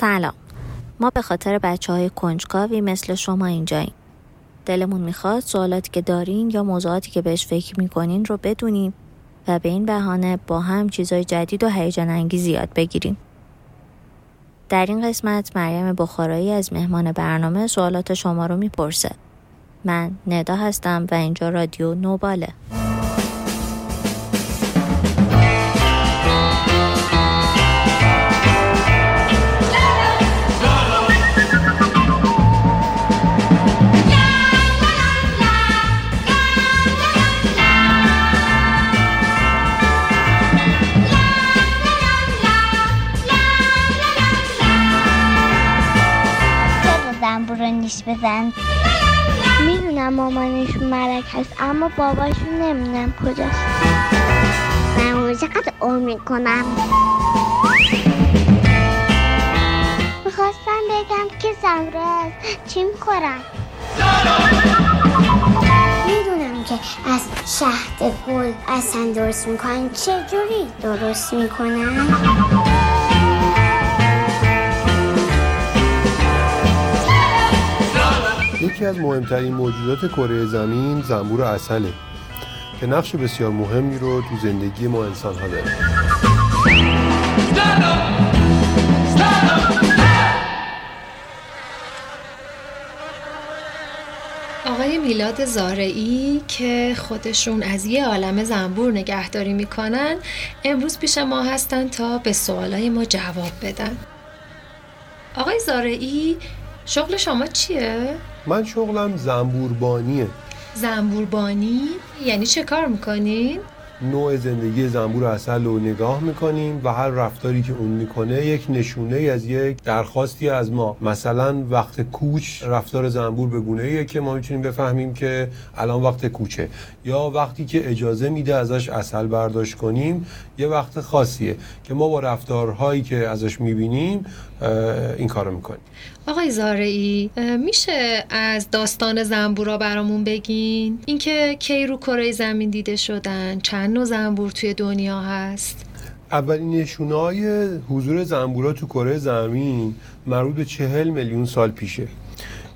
سلام. ما به خاطر بچه های کنجکاوی مثل شما اینجاییم. دلمون می‌خواد سوالاتی که دارین یا موضوعاتی که بهش فکر می‌کنین رو بدونیم و به این بهانه با هم چیزای جدید و هیجان انگیزی یاد بگیریم. در این قسمت مریم بخارایی از مهمان برنامه سوالات شما رو می‌پرسه. من ندا هستم و اینجا رادیو نوباله. نیش بزن. می‌دونم مامانشون ملک هست اما باباشون نمی‌دونم کجاست. من اونو چقدر عمر کنم می‌خواستم بگم که زمره چی می‌خورن می‌دونم که از شهد گل اصلا درست می‌کنن چجوری درست می‌کنن؟ یکی از مهمترین موجودات کره زمین زنبور اصله که نقش بسیار مهمی رو تو زندگی ما انسان ها داره آقای میلاد زارعی که خودشون از یه عالم زنبور نگهداری می‌کنن امروز پیش ما هستن تا به سوالای ما جواب بدن. آقای زارعی شغل شما چیه؟ من شغلم زنبوربانیه زنبوربانی؟ یعنی چه کار می‌کنین؟ نوع زندگی زنبور اصل رو نگاه می‌کنیم و هر رفتاری که اون می‌کنه یک نشونه از یک درخواستی از ما مثلا وقت کوچ رفتار زنبور به گونه ایه که ما می‌تونیم بفهمیم که الان وقت کوچه یا وقتی که اجازه میده ازش اصل برداشت کنیم یه وقت خاصیه که ما با رفتارهایی که ازش می‌بینیم این کارو می‌کنیم آقای زارعی میشه از داستان زنبورا برامون بگین؟ اینکه کی رو کره زمین دیده شدن چند نوع زنبور توی دنیا هست؟ اولین نشونه های حضور زنبورا تو کره زمین مربوط به چهل میلیون سال پیشه.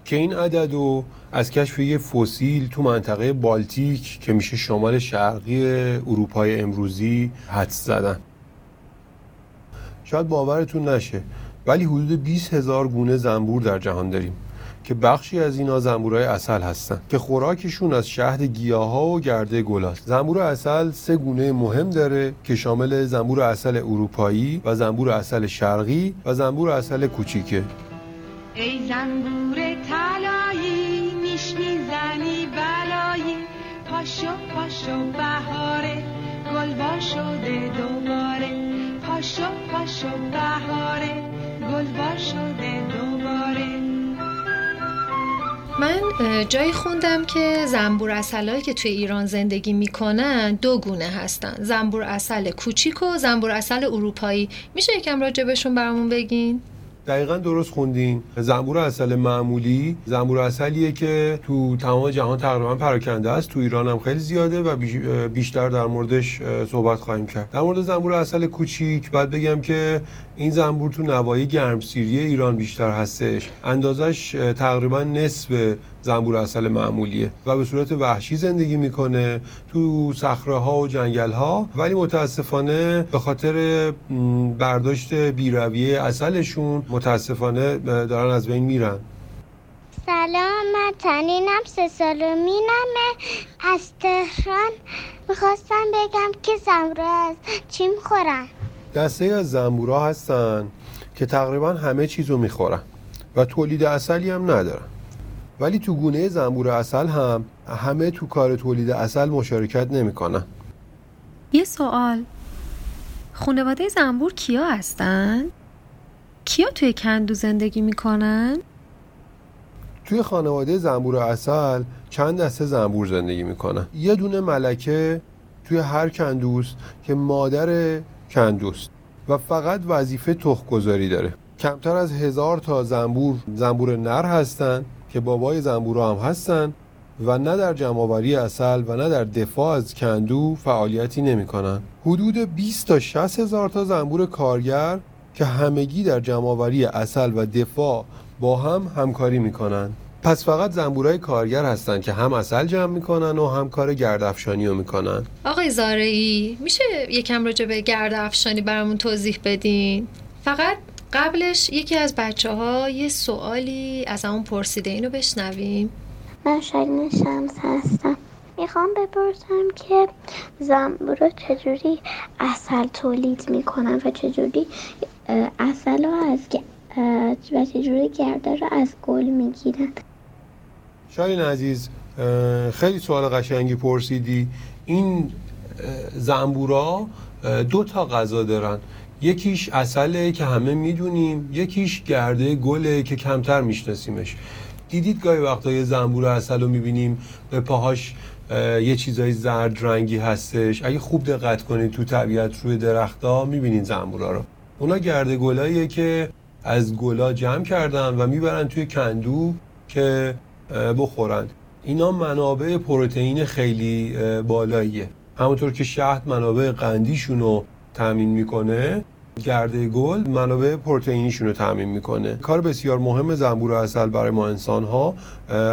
که این عدد رو از کشف یه فسیل تو منطقه بالتیک که میشه شمال شرقی اروپای امروزی حدس زدن. شاید باورتون نشه ولی حدود 20 هزار گونه زنبور در جهان داریم که بخشی از اینا زنبورهای اصل هستن که خوراکشون از شهد گیاها و گرده گلاست. زنبور اصل سه گونه مهم داره که شامل زنبور اصل اروپایی و زنبور اصل شرقی و زنبور اصل کوچیکه. ای زنبور طلایی نیش می‌زنی بلایی. پاشو پاشو بهاره گل شده دوباره. پاشو پاشو بهاره. گل شده دوباره. من جایی خوندم که زنبور اصلایی که توی ایران زندگی می‌کنن دو گونه هستن. زنبور اصل کوچیک و زنبور اصل اروپایی. میشه یکم راجبشون برامون بگین؟ دقیقا درست خوندین. زنبور اصل معمولی زنبور اصلیه که تو تمام جهان تقریبا پراکنده است. تو ایران هم خیلی زیاده و بیشتر در موردش صحبت خواهیم کرد. در مورد زنبور اصل کوچیک بعد بگم که این زنبور تو نوایی گرمسیری ایران بیشتر هستش. اندازش تقریبا نصف زنبور اصل معمولیه و به صورت وحشی زندگی می‌کنه تو صخره ها و جنگل ها ولی متاسفانه به خاطر برداشت بیرویه اصلشون متاسفانه دارن از بین میرن. سلام من تنینم سه سال مینمه. از تهران می‌خواستم بگم که زنبورا از چی می‌خورن؟ دسته از زنبورا هستن که تقریبا همه چیزو می‌خورن و تولید اصلی هم ندارن ولی تو گونه زنبور اصل هم همه تو کار تولید اصل مشارکت نمی‌کنن. یه سوال خانواده زنبور کیا هستن؟ کیا توی کندو زندگی می‌کنن؟ توی خانواده زنبور اصل چند دسته زنبور زندگی می‌کنن یه دونه ملکه توی هر کندوست که مادر کندوست و فقط وظیفه تخم گذاری داره. کمتر از هزار تا زنبور زنبور نر هستن که بابای زنبورا هم هستن و نه در جمعآوری اصل و نه در دفاع از کندو فعالیتی نمی کنن. حدود 20 تا 60 هزار تا زنبور کارگر که همگی در جمعآوری اصل و دفاع با هم همکاری می‌کنن. پس فقط زنبورای کارگر هستن که هم اصل جمع می‌کنن و هم کار گردافشانی رو می‌کنن. آقای زارعی میشه یکم راجع به گردافشانی برامون توضیح بدین؟ فقط قبلش یکی از بچه ها یه سوالی از همون پرسیده اینو بشنویم. من شاید شمس هستم. می‌خوام بپرسم که زنبورا چجوری اصل تولید می‌کنن و چجوری اصل از و چجوری گرده رو از گل می‌گیرن؟ شاین عزیز خیلی سوال قشنگی پرسیدی. این زنبورا دو تا غذا دارن. یکیش اصله که همه می‌دونیم یکیش گرده گله که کمتر میشناسیمش. دیدید گاهی وقتا یه زنبور اصل رو می‌بینیم به پاهاش یه چیزای زرد رنگی هستش. اگه خوب دقت کنید تو طبیعت روی درختها می‌بینید زنبورا رو. اونا گرده گلاییه که از گلا جمع کردن و می‌برن توی کندو که بخورند اینا منابع پروتئین خیلی بالاییه. همونطور که شهد منابع قندیشون رو تامین می‌کنه گرده گل منابع پروتئینیشون رو تامین می‌کنه. کار بسیار مهم زنبور اصل برای ما انسان ها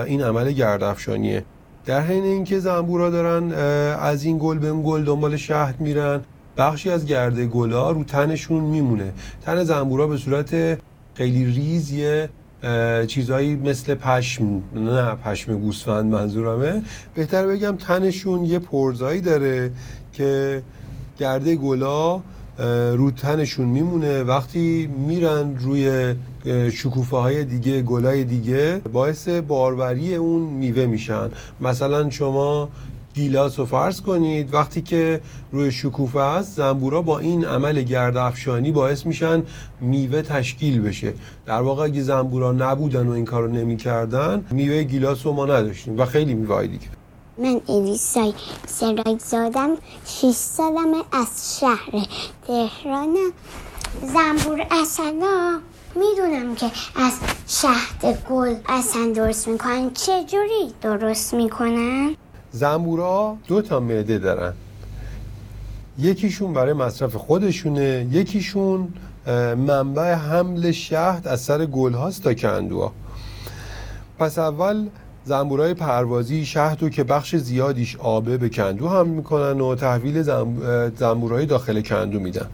این عمل گردافشانیه در حین اینکه زنبورا دارن از این گل به اون گل دنبال شهد میرن بخشی از گرده گلا رو تنشون میمونه. تن زنبورا به صورت خیلی ریز یه چیزهایی مثل پشم نه پشم گوسفند منظورمه. بهتر بگم تنشون یه پرزایی داره که گرده گلا رو تنشون میمونه. وقتی میرن روی شکوفه های دیگه گلای دیگه باعث باروری اون میوه میشن. مثلا شما گیلاس رو فرض کنید. وقتی که روی شکوفه است زنبورا با این عمل گرد افشانی باعث میشن میوه تشکیل بشه. در واقع اگه زنبورا نبودن و این کارو نمی‌کردن میوه گیلاس رو ما نداشتیم و خیلی میوه دیگه. من الیسای سرای زادم شیش سالم از شهر تهرانم زنبور اصلا می‌دونم که از شهد گل اصلا درست می‌کنن. چجوری درست می‌کنن؟ زنبورا دو تا معده دارن. یکیشون برای مصرف خودشونه یکیشون منبع حمل شهد از سر گل هاست تا کندوها پس اول زنبورای پروازی شهد که بخش زیادیش آبه به کندو هم می‌کنن و تحویل زنبورای داخل کندو میدن.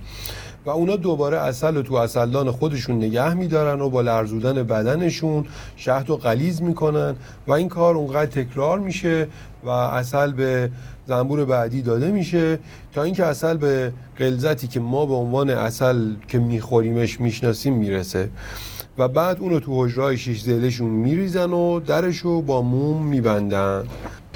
و اونا دوباره اصل رو تو اصلدان خودشون نگه میدارن و با لرزودن بدنشون شهد رو قلیز می‌کنن و این کار اونقدر تکرار میشه و اصل به زنبور بعدی داده میشه تا اینکه اصل به قلزتی که ما به عنوان اصل که میخوریمش می‌شناسیم می‌رسه. و بعد اونو تو حجرهای شیش زیلشون میریزن و درشو با موم میبندن.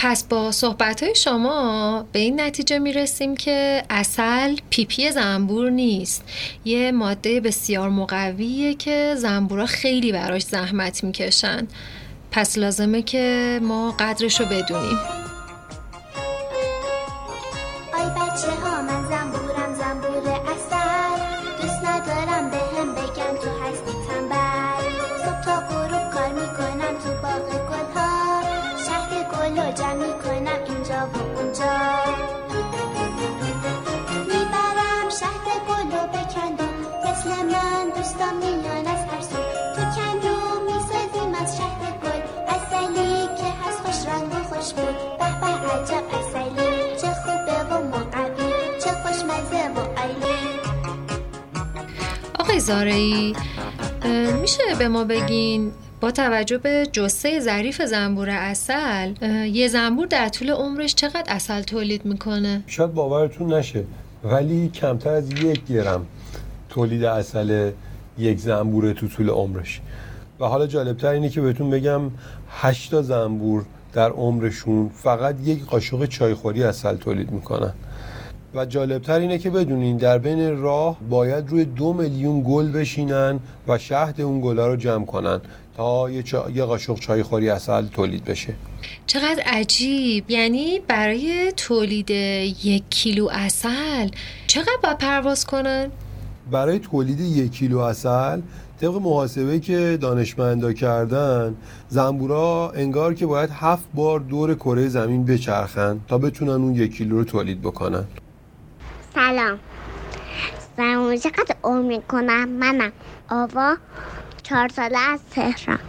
پس با صحبت شما به این نتیجه می‌رسیم که اصل پیپی زنبور نیست. یه ماده بسیار مقویه که زنبورا خیلی براش زحمت می‌کشن. پس لازمه که ما قدرشو بدونیم. زارعی میشه به ما بگین با توجه به جسه ظریف زنبور اصل یه زنبور در طول عمرش چقدر اصل تولید می‌کنه؟ شاید باورتون نشه ولی کمتر از یک گرم تولید اصل یک زنبور تو طول عمرش. و حالا جالبتر اینه که بهتون بگم هشتا زنبور در عمرشون فقط یک قاشق چایخوری اصل تولید می‌کنن. و جالبتر اینه که بدونین در بین راه باید روی دو میلیون گل بشینن و شهد اون گلا رو جمع کنن تا یه, چا... یه قاشق چای خوری اصل تولید بشه. چقدر عجیب. یعنی برای تولید یک کیلو اصل چقدر باید پرواز کنن؟ برای تولید یک کیلو اصل طبق محاسبه که دانشمندا کردن زنبورا انگار که باید هفت بار دور کره زمین بچرخن تا بتونن اون یک کیلو رو تولید بکنن. سلام. شما چقدر عمر می‌کنم؟ منم. آوا چهار ساله از تهران.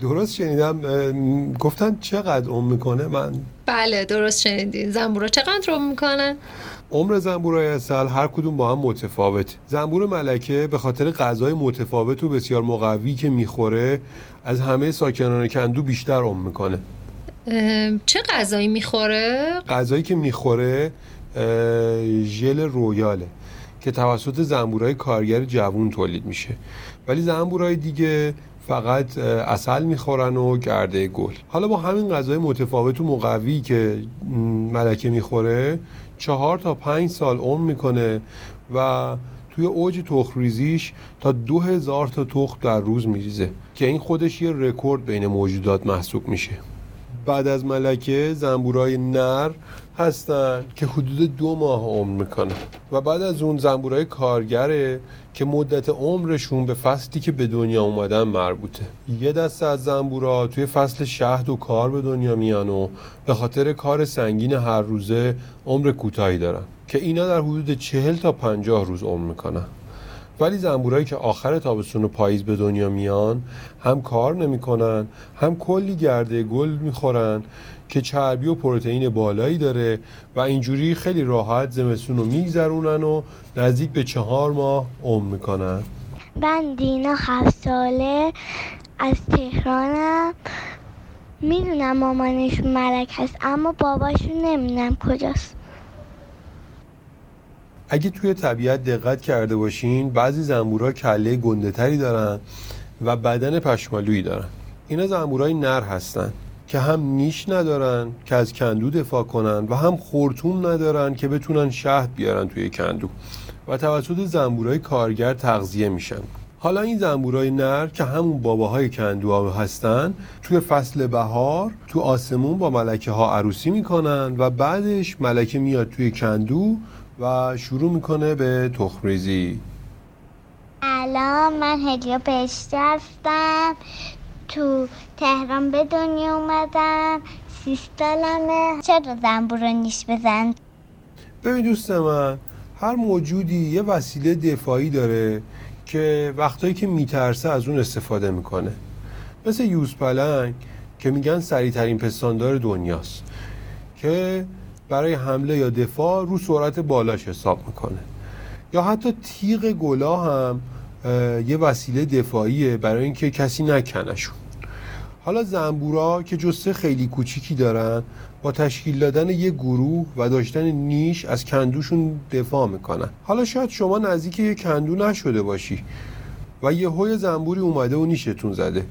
درست شنیدم. گفتن چقدر عمر می‌کنه؟ من بله درست شنیدین. زنبورا چقدر عمر می‌کنن؟ عمر زنبورای اصل هر کدوم با هم متفاوت. زنبور ملکه به خاطر غذای متفاوت و بسیار مقوی که می‌خوره از همه ساکنان کندو بیشتر عمر می‌کنه. چه غذایی می‌خوره؟ غذایی که می‌خوره ژل رویاله که توسط زنبورای کارگر جوون تولید میشه. ولی زنبورای دیگه فقط اصل می‌خورن و گرده گل. حالا با همین غذای متفاوت و مقوی که ملکه می‌خوره چهار تا پنج سال عمر می‌کنه و توی اوج تخریزیش تا دو هزار تا تخم در روز میریزه که این خودش یه رکورد بین موجودات محسوب میشه. بعد از ملکه زنبورای نر هستن که حدود دو ماه عمر می‌کنن. و بعد از اون زنبورای کارگره که مدت عمرشون به فصلی که به دنیا اومدن مربوطه. یه دسته از زنبورا توی فصل شهد و کار به دنیا میان و به خاطر کار سنگین هر روزه عمر کوتاهی دارن. که اینا در حدود چهل تا پنجاه روز عمر می‌کنن. ولی زنبورایی که آخر تابستون و پاییز به دنیا میان هم کار نمی‌کنن هم کلی گرده گل می‌خورن که چربی و پروتئین بالایی داره و اینجوری خیلی راحت زمستون رو میگذرونن و نزدیک به چهار ماه عمر می‌کنن. من دینا هفت ساله از تهرانم. می‌دونم مامانش ملک هست اما باباشون نمی‌دونم کجاست. اگه توی طبیعت دقت کرده باشین بعضی زنبورها کله گنده تری دارن و بدن پشمالویی دارن. اینا زنبورای نر هستن که هم نیش ندارن که از کندو دفاع کنن و هم خورتوم ندارن که بتونن شهد بیارن توی کندو. و توسط زنبورای کارگر تغذیه میشن. حالا این زنبورای نر که همون باباهای کندو هستن توی فصل بهار تو آسمون با ملکه ها عروسی می‌کنن و بعدش ملکه میاد توی کندو و شروع می‌کنه به تخمریزی. الان من هدیه بهشتی هستم تو تهران به دنیا اومدم. سیستالمه چرا زنبور رو نیش بزن؟ ببین دوست من هر موجودی یه وسیله دفاعی داره که وقتایی که میترسه از اون استفاده می‌کنه. مثل یوز پلنگ که میگن سریعترین پستاندار دنیاست که برای حمله یا دفاع رو سرعت بالاش حساب می‌کنه. یا حتی تیغ گلا هم یه وسیله دفاعیه برای اینکه کسی نکنشون. حالا زنبورا که جسته خیلی کوچیکی دارن با تشکیل دادن یه گروه و داشتن نیش از کندوشون دفاع می‌کنن. حالا شاید شما نزدیک یه کندو نشده باشی و یه های زنبوری اومده و نیشتون زده.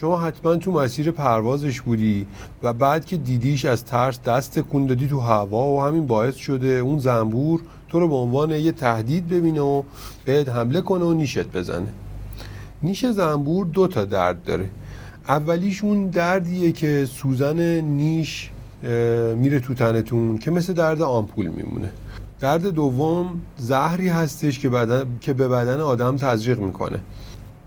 شما حتما تو مسیر پروازش بودی و بعد که دیدیش از ترس دست کن دادی تو هوا و همین باعث شده اون زنبور تو رو به عنوان یه تهدید ببینه و بهت حمله کنه و نیشت بزنه. نیش زنبور دو تا درد داره. اولیش اون دردیه که سوزن نیش میره تو تنتون که مثل درد آمپول میمونه. درد دوم زهری هستش که, بدن، که به بدن آدم تزریق می‌کنه.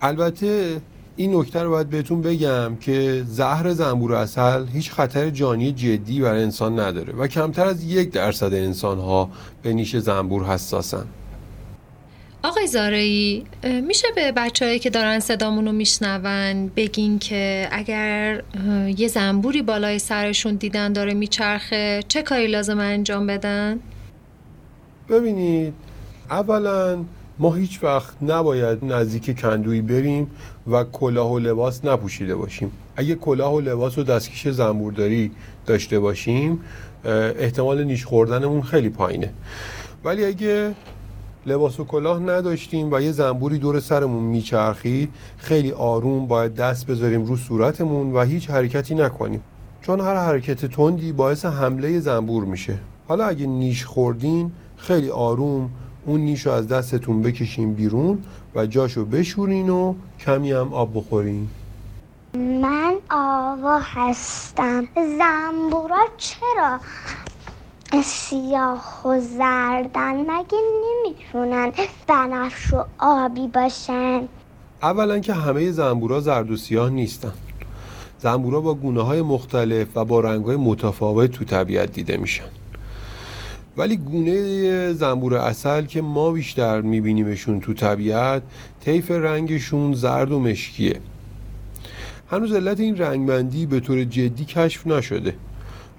البته این نکته رو باید بهتون بگم که زهر زنبور اصل هیچ خطر جانی جدی برای انسان نداره و کمتر از یک درصد انسان ها به نیش زنبور حساسن آقای زارعی میشه به بچههایی که دارن صدامون رو میشنون بگین که اگر یه زنبوری بالای سرشون دیدن داره میچرخه چه کاری لازم انجام بدن؟ ببینید اولا ما هیچ وقت نباید نزدیک کندویی بریم و کلاه و لباس نپوشیده باشیم. اگه کلاه و لباس و دستکش زنبورداری داشته باشیم احتمال نیش خوردنمون خیلی پایینه. ولی اگه لباس و کلاه نداشتیم و یه زنبوری دور سرمون میچرخید خیلی آروم باید دست بذاریم رو صورتمون و هیچ حرکتی نکنیم. چون هر حرکت تندی باعث حمله زنبور میشه. حالا اگه نیش خوردین خیلی آروم اون نیش رو از دستتون بکشین بیرون و جاشو بشورین و کمی هم آب بخورین. من آوا هستم. زنبورا چرا سیاه و زردن مگه نمی‌تونن بنفش و آبی باشن؟ اولا که همه زنبورا زرد و سیاه نیستن. زنبورا با گونه های مختلف و با رنگ های متفاوت تو طبیعت دیده میشن. ولی گونه زنبور اصل که ما بیشتر میبینیمشون تو طبیعت طیف رنگشون زرد و مشکیه. هنوز علت این رنگبندی به طور جدی کشف نشده.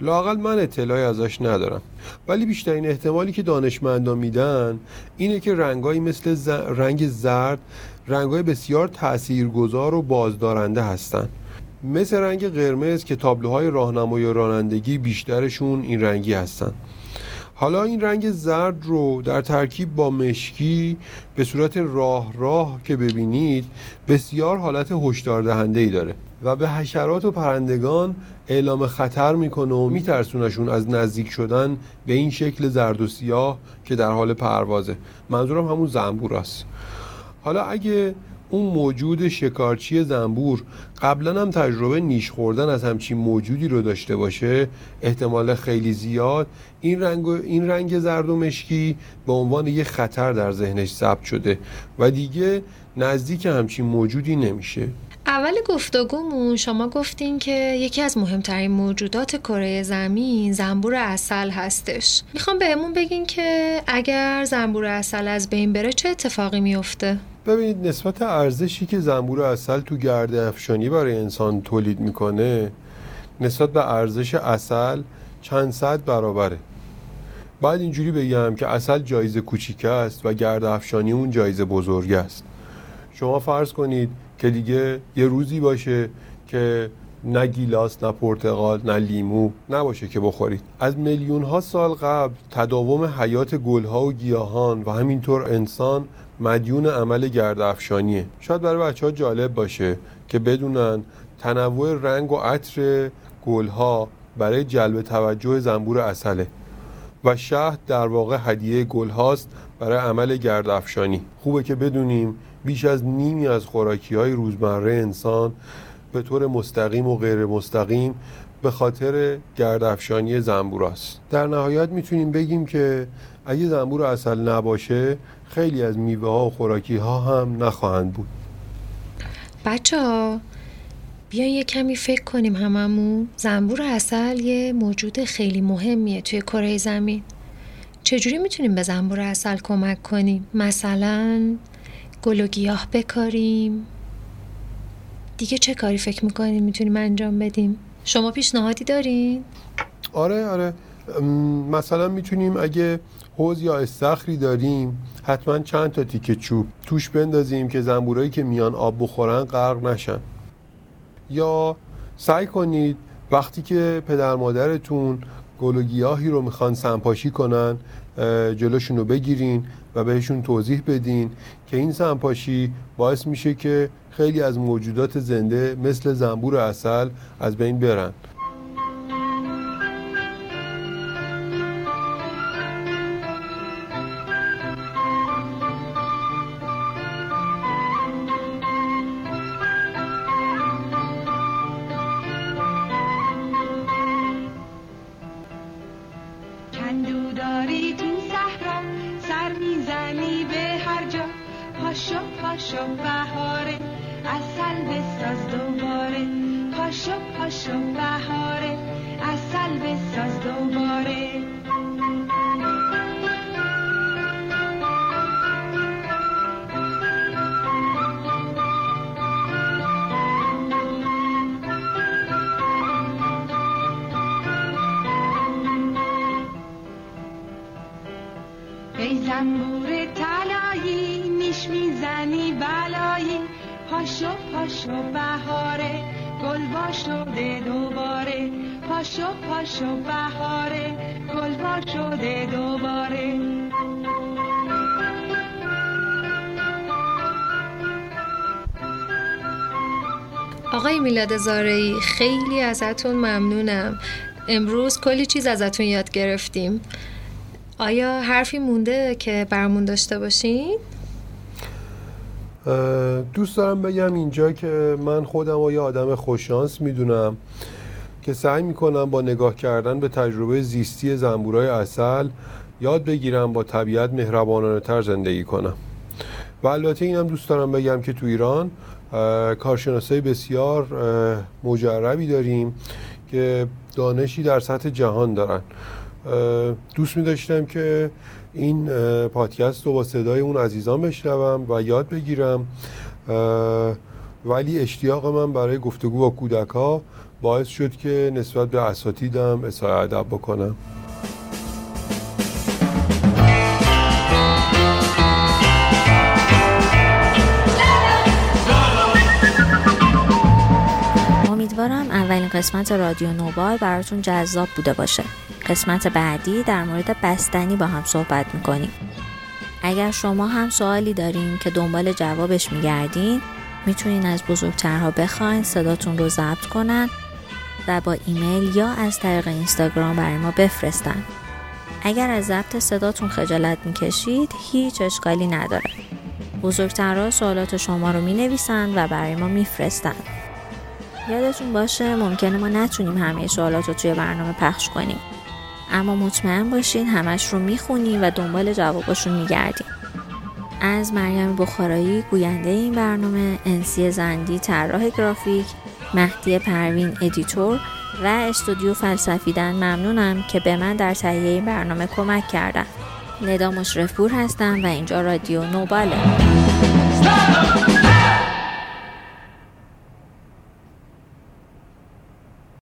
لاقل من اطلاعی ازش ندارم. ولی بیشترین احتمالی که دانشمندان میدن اینه که رنگایی مثل رنگ زرد رنگای بسیار تاثیرگذار و بازدارنده هستند مثل رنگ قرمز که تابلوهای راهنمایی و رانندگی بیشترشون این رنگی هستند حالا این رنگ زرد رو در ترکیب با مشکی به صورت راه راه که ببینید بسیار حالت هشدار دهنده ای داره و به حشرات و پرندگان اعلام خطر می‌کنه و میترسونشون از نزدیک شدن به این شکل زرد و سیاه که در حال پروازه. منظورم همون زنبور است. حالا اگه اون موجود شکارچی زنبور. قبلا هم تجربه نیش خوردن از همچین موجودی رو داشته باشه. احتمال خیلی زیاد. این رنگ, این رنگ زرد و مشکی به عنوان یه خطر در ذهنش ثبت شده و دیگه نزدیک همچین موجودی نمیشه. اول گفتگومون شما گفتین که یکی از مهمترین موجودات کره زمین زنبور اصل هستش. می‌خوام بهمون بگین که اگر زنبور اصل از بین بره چه اتفاقی میفته؟ ببینید نسبت ارزشی که زنبور اصل تو گرد افشانی برای انسان تولید می‌کنه نسبت به ارزش اصل چند صد برابره. باید اینجوری بگم که اصل جایزه کوچیک است و گرد افشانی اون جایزه بزرگ است. شما فرض کنید که دیگه یه روزی باشه که نه گیلاس نه پرتقال نه لیمو نباشه که بخورید. از میلیون ها سال قبل تداوم حیات گلها و گیاهان و همینطور انسان مدیون عمل گرد افشانیه شاید برای بچه ها جالب باشه که بدونن تنوع رنگ و عطر گلها برای جلب توجه زنبور اصله و شهد در واقع هدیه گل هاست برای عمل گرد افشانی خوبه که بدونیم بیش از نیمی از خوراکی های روزمره انسان به طور مستقیم و غیر مستقیم به خاطر گرد افشانی زنبور است. در نهایت می‌تونیم بگیم که اگه زنبور اصل نباشه خیلی از میوه ها و خوراکی ها هم نخواهند بود. بچه ها بیاین یه کمی فکر کنیم هممون. زنبور اصل یه موجود خیلی مهمیه توی کره زمین. چجوری می‌تونیم به زنبور اصل کمک کنیم؟ مثلا گل و گیاه بکاریم؟ دیگه چه کاری فکر می‌کنیم می‌تونیم انجام بدیم. شما پیشنهادی دارین؟ آره آره. مثلا می‌تونیم اگه حوز یا استخری داریم حتما چند تا تیکه چوب توش بندازیم که زنبورایی که میان آب بخورن غرق نشن. یا سعی کنید وقتی که پدر مادرتون گل و گیاهی رو می‌خوان سنپاشی کنن جلوشون رو بگیرین. و بهشون توضیح بدین که این سنپاشی باعث میشه که خیلی از موجودات زنده مثل زنبور اصل از بین برن. شده دوباره. پاشو پاشو بهاره گل شده دوباره. آقای میلاد زارعی خیلی ازتون ممنونم. امروز کلی چیز ازتون یاد گرفتیم. آیا حرفی مونده که برمون داشته باشین؟ دوست دارم بگم اینجا که من خودم و یه آدم خوششانس می‌دونم که سعی می‌کنم با نگاه کردن به تجربه زیستی زنبورای اصل یاد بگیرم با طبیعت مهربانانه تر زندگی کنم. و البته اینم دوست دارم بگم که تو ایران کارشناسای بسیار مجربی داریم که دانشی در سطح جهان دارن. دوست می داشتم که این پادکست رو با صدای اون عزیزان بشنوم و یاد بگیرم. ولی اشتیاق من برای گفتگو با کودک ها باعث شد که نسبت به اساتیدم اصحای ادب بکنم. امیدوارم اولین قسمت رادیو نوبال براتون جذاب بوده باشه. قسمت بعدی در مورد بستنی با هم صحبت می‌کنیم. اگر شما هم سوالی دارین که دنبال جوابش میگردین می‌تونین از بزرگترها بخواین صداتون رو ضبط کنن و با ایمیل یا از طریق اینستاگرام برای ما بفرستن. اگر از ضبط صداتون خجالت می‌کشید هیچ اشکالی نداره. بزرگترها سوالات شما رو می نویسن و برای ما میفرستن. یادتون باشه ممکنه ما نتونیم همه سوالات رو توی برنامه پخش کنیم. اما مطمئن باشین همش رو می‌خونیم و دنبال جواباشون میگردیم از مریم بخارایی گوینده این برنامه انسی زندی طراح گرافیک مهدی پروین editor و استودیو فلسفیدن ممنونم که به من در تهیه این برنامه کمک کردن. ندا مشرف پور هستم و اینجا رادیو نوباله.